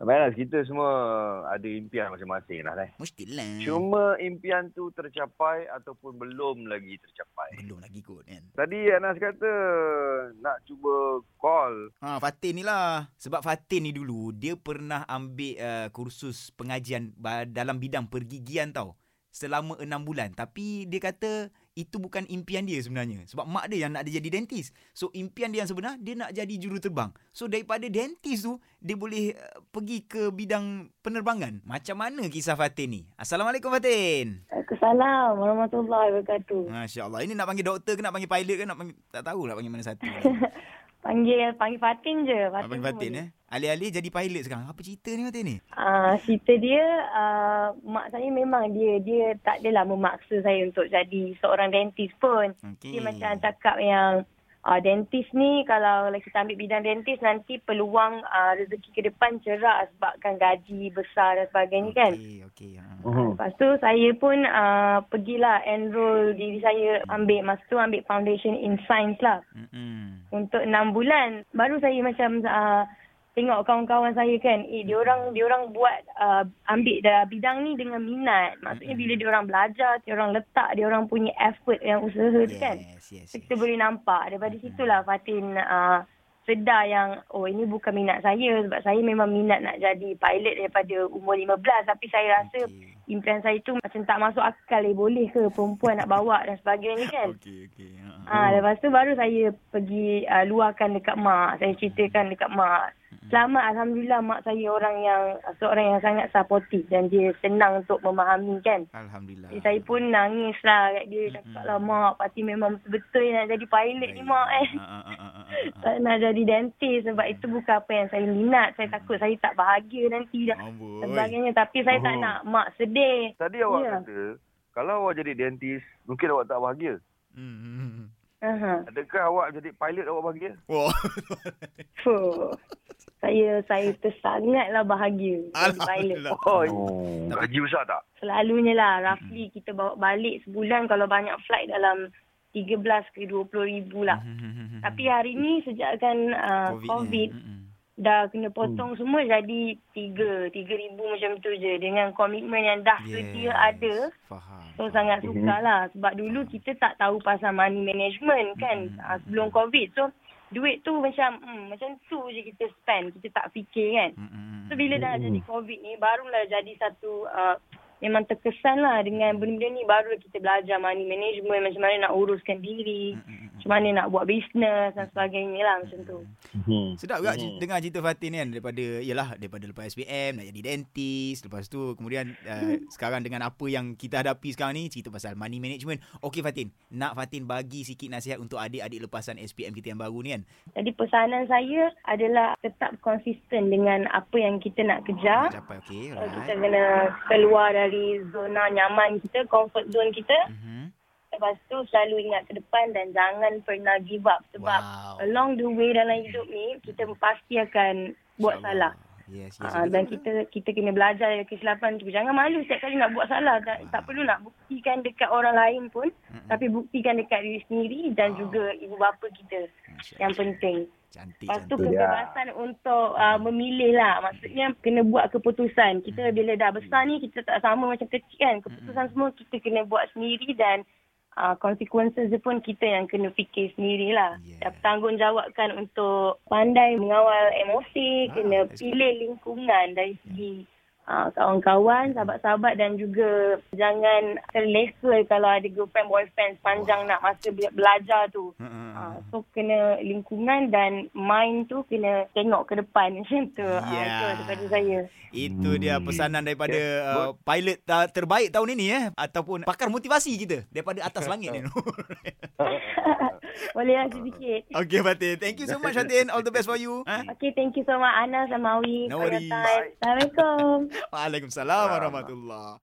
Baiklah, kita semua ada impian masing-masing lah. Eh. Mestilah. Cuma impian tu tercapai ataupun belum lagi tercapai. Belum lagi kot kan. Tadi Anas kata nak cuba call. Ha, Fatin ni lah. Sebab Fatin ni dulu, dia pernah ambil uh, kursus pengajian dalam bidang pergigian tau. Selama enam bulan. Tapi dia kata itu bukan impian dia sebenarnya. Sebab mak dia yang nak dia jadi dentist. So impian dia yang sebenar, dia nak jadi juruterbang. So daripada dentist tu, dia boleh uh, pergi ke bidang penerbangan. Macam mana kisah Fatin ni? Assalamualaikum Fatin. Waalaikumsalam warahmatullahi wabarakatuh. Masya Allah. Ini nak panggil doktor ke nak panggil pilot ke nak panggil... Tak tahu nak panggil mana satu. Panggil panggil Fatin je. Nak panggil Fatin eh. Alih-alih jadi pilot sekarang. Apa cerita ni Fatin ni? Ah, cerita dia uh, mak saya memang dia dia tak adalah memaksa saya untuk jadi seorang dentist pun. Okey. Dia macam cakap yang uh, dentist ni kalau kita ambil bidang dentist nanti peluang uh, rezeki ke depan cerah sebabkan gaji besar dan sebagainya kan. Okey, okey. Ha. Uh-huh. Lepas tu saya pun uh, pergilah enroll diri saya ambil masa tu ambil foundation in science lah Mm-mm. untuk enam bulan. Baru saya macam uh, tengok kawan-kawan saya kan, eh dia orang dia orang buat uh, ambil dah bidang ni dengan minat. Maksudnya bila dia orang belajar, dia orang letak, dia orang punya effort yang usaha tu kan. Yes, yes, So, yes. kita boleh nampak daripada situlah Fatin uh, sedar yang oh ini bukan minat saya sebab saya memang minat nak jadi pilot daripada umur 15 tapi saya rasa Okey. Impian saya tu macam tak masuk akal eh boleh ke perempuan nak bawa dan sebagainya kan. Okey, okey. Ha. Ah, lepas tu baru saya pergi uh, luahkan dekat mak. Saya ceritakan dekat mak. Selamat Alhamdulillah mak saya orang yang seorang yang sangat supportive dan dia senang untuk memahami kan. Alhamdulillah. Jadi saya pun nangis lah kat dia. Cakap lah mak Pati memang betul-betul nak jadi pilot ni mak eh. Ha, ha, ha, ha, ha, ha. Tak nak jadi dentist sebab itu bukan apa yang saya minat. Saya takut saya tak bahagia nanti. Amboi. Sebagainya. Tapi saya tak Oh. nak mak sedih. Tadi awak Ya. kata, kalau awak jadi dentist, mungkin awak tak bahagia. Hmm, hmm, hmm. Adakah awak jadi pilot awak bahagia? Wah. Saya saya tersangatlah bahagia jadi pilot. Alhamdulillah. Oh, Hmm. gaji besar tak? Selalunya lah roughly kita bawa balik sebulan kalau banyak flight dalam 13 ke 20 ribu lah. Hmm. Tapi hari ni sejak kan uh. COVID, hmm. Dah kena potong semua jadi 3, 3 ribu macam tu je. Dengan komitmen yang dah sedia ada. Faham. So sangat sukar lah. Sebab dulu kita tak tahu pasal money management kan Mhm. uh, sebelum COVID. So duit tu macam hmm, macam tu je kita spend. Kita tak fikir kan. Hmm, hmm, hmm. So bila dah jadi COVID ni barulah jadi satu uh, memang terkesan lah dengan benda-benda ni baru kita belajar money management macam mana nak uruskan diri, Hmm, hmm, hmm. Macam mana nak buat bisnes dan sebagainya lah macam tu. Hmm. Sedap juga hmm. dengar cerita Fatin kan daripada yalah daripada lepas SPM nak jadi dentist lepas tu kemudian uh, sekarang dengan apa yang kita hadapi sekarang ni cerita pasal money management. Okey Fatin, nak Fatin bagi sikit nasihat untuk adik-adik lepasan SPM kita yang baru ni kan. Jadi pesanan saya adalah tetap konsisten dengan apa yang kita nak kejar. Nak capai okey. Uh, Kita kena keluar dari zona nyaman kita, comfort zone kita. Mhm. Lepas tu selalu ingat ke depan dan jangan pernah give up. Sebab Wow. along the way dalam hidup ni, kita pasti akan buat InsyaAllah. salah. Yes, yes. Uh, dan kita kita kena belajar dari kesilapan tu. Jangan malu setiap kali nak buat salah. Tak, tak perlu nak buktikan dekat orang lain pun. Mm-mm. Tapi buktikan dekat diri sendiri dan juga ibu bapa kita. Masya Yang penting. Cantik, Lepas tu cantik. kebebasan untuk uh, memilih lah. Maksudnya kena buat keputusan. Kita bila dah besar ni kita tak sama macam kecil kan. Keputusan semua kita kena buat sendiri dan uh, consequences dia pun kita yang kena fikir sendirilah. Yeah. Yeah. Bertanggungjawabkan untuk pandai mengawal emosi, Ah, kena pilih lingkungan dari segi uh, kawan-kawan, sahabat-sahabat dan juga jangan terlesa kalau ada girlfriend, boyfriend sepanjang nak masa be- belajar tu. Uh, so kena lingkungan dan mind tu kena tengok ke depan macam tu. Ya. Yeah. Uh, itu daripada saya. Itu dia Hmm. pesanan daripada Okay, uh, pilot ta- terbaik tahun ini eh ataupun pakar motivasi kita daripada atas langit ni. Boleh lah sedikit. Okey Fatin, thank you so much Fatin. All the best for you. Ha? Okay, thank you so much Anas dan Mawi No for your worries. time. Assalamualaikum. Waalaikumsalam warahmatullahi